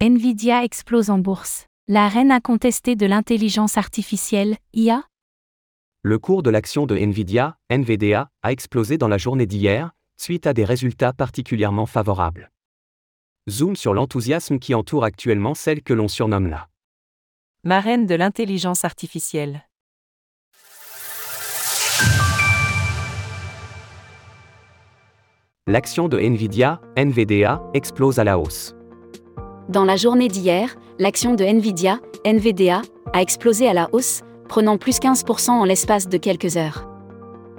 Nvidia explose en bourse. La reine incontestée de l'intelligence artificielle, IA Le cours de l'action de Nvidia, NVDA, a explosé dans la journée d'hier, suite à des résultats particulièrement favorables. Zoom sur l'enthousiasme qui entoure actuellement celle que l'on surnomme la marraine de l'intelligence artificielle. L'action de Nvidia, NVDA, explose à la hausse. Dans la journée d'hier, l'action de Nvidia, NVDA, a explosé à la hausse, prenant plus 15% en l'espace de quelques heures.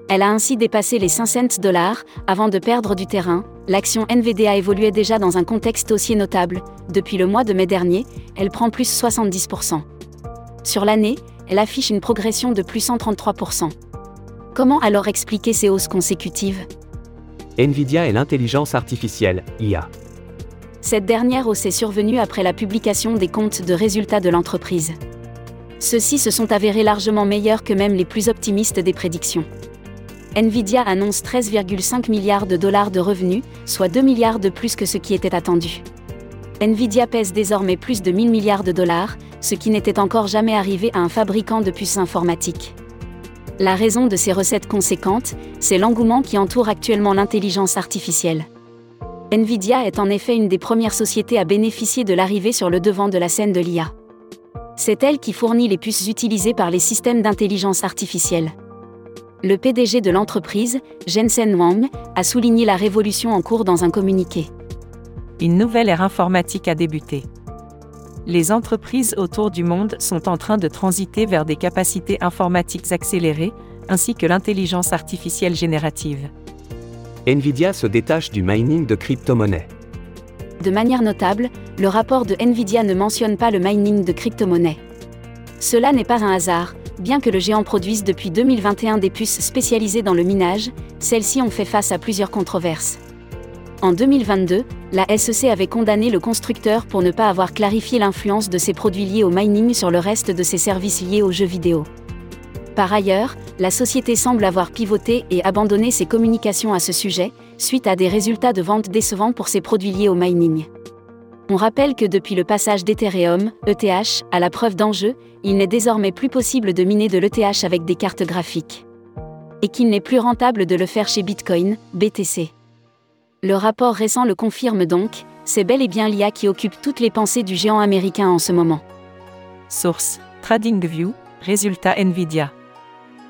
Elle a ainsi dépassé les 5 cents dollars, avant de perdre du terrain. L'action NVDA évoluait déjà dans un contexte haussier notable. Depuis le mois de mai dernier, elle prend plus 70%. Sur l'année, elle affiche une progression de plus 133%. Comment alors expliquer ces hausses consécutives? Nvidia et l'intelligence artificielle, IA. Cette dernière hausse est survenue après la publication des comptes de résultats de l'entreprise. Ceux-ci se sont avérés largement meilleurs que même les plus optimistes des prédictions. Nvidia annonce 13,5 milliards de dollars de revenus, soit 2 milliards de plus que ce qui était attendu. Nvidia pèse désormais plus de 1000 milliards de dollars, ce qui n'était encore jamais arrivé à un fabricant de puces informatiques. La raison de ces recettes conséquentes, c'est l'engouement qui entoure actuellement l'intelligence artificielle. Nvidia est en effet une des premières sociétés à bénéficier de l'arrivée sur le devant de la scène de l'IA. C'est elle qui fournit les puces utilisées par les systèmes d'intelligence artificielle. Le PDG de l'entreprise, Jensen Wang, a souligné la révolution en cours dans un communiqué. Une nouvelle ère informatique a débuté les entreprises autour du monde sont en train de transiter vers des capacités informatiques accélérées, ainsi que l'intelligence artificielle générative. Nvidia se détache du mining de crypto-monnaies. De manière notable, le rapport de Nvidia ne mentionne pas le mining de crypto-monnaies. Cela n'est pas un hasard, bien que le géant produise depuis 2021 des puces spécialisées dans le minage, celles-ci ont fait face à plusieurs controverses. En 2022, la SEC avait condamné le constructeur pour ne pas avoir clarifié l'influence de ses produits liés au mining sur le reste de ses services liés aux jeux vidéo. Par ailleurs, la société semble avoir pivoté et abandonné ses communications à ce sujet, suite à des résultats de vente décevants pour ses produits liés au mining. On rappelle que depuis le passage d'Ethereum, ETH, à la preuve d'enjeu, il n'est désormais plus possible de miner de l'ETH avec des cartes graphiques. Et qu'il n'est plus rentable de le faire chez Bitcoin, BTC. Le rapport récent le confirme donc, c'est bel et bien l'IA qui occupe toutes les pensées du géant américain en ce moment. Source TradingView, résultat Nvidia.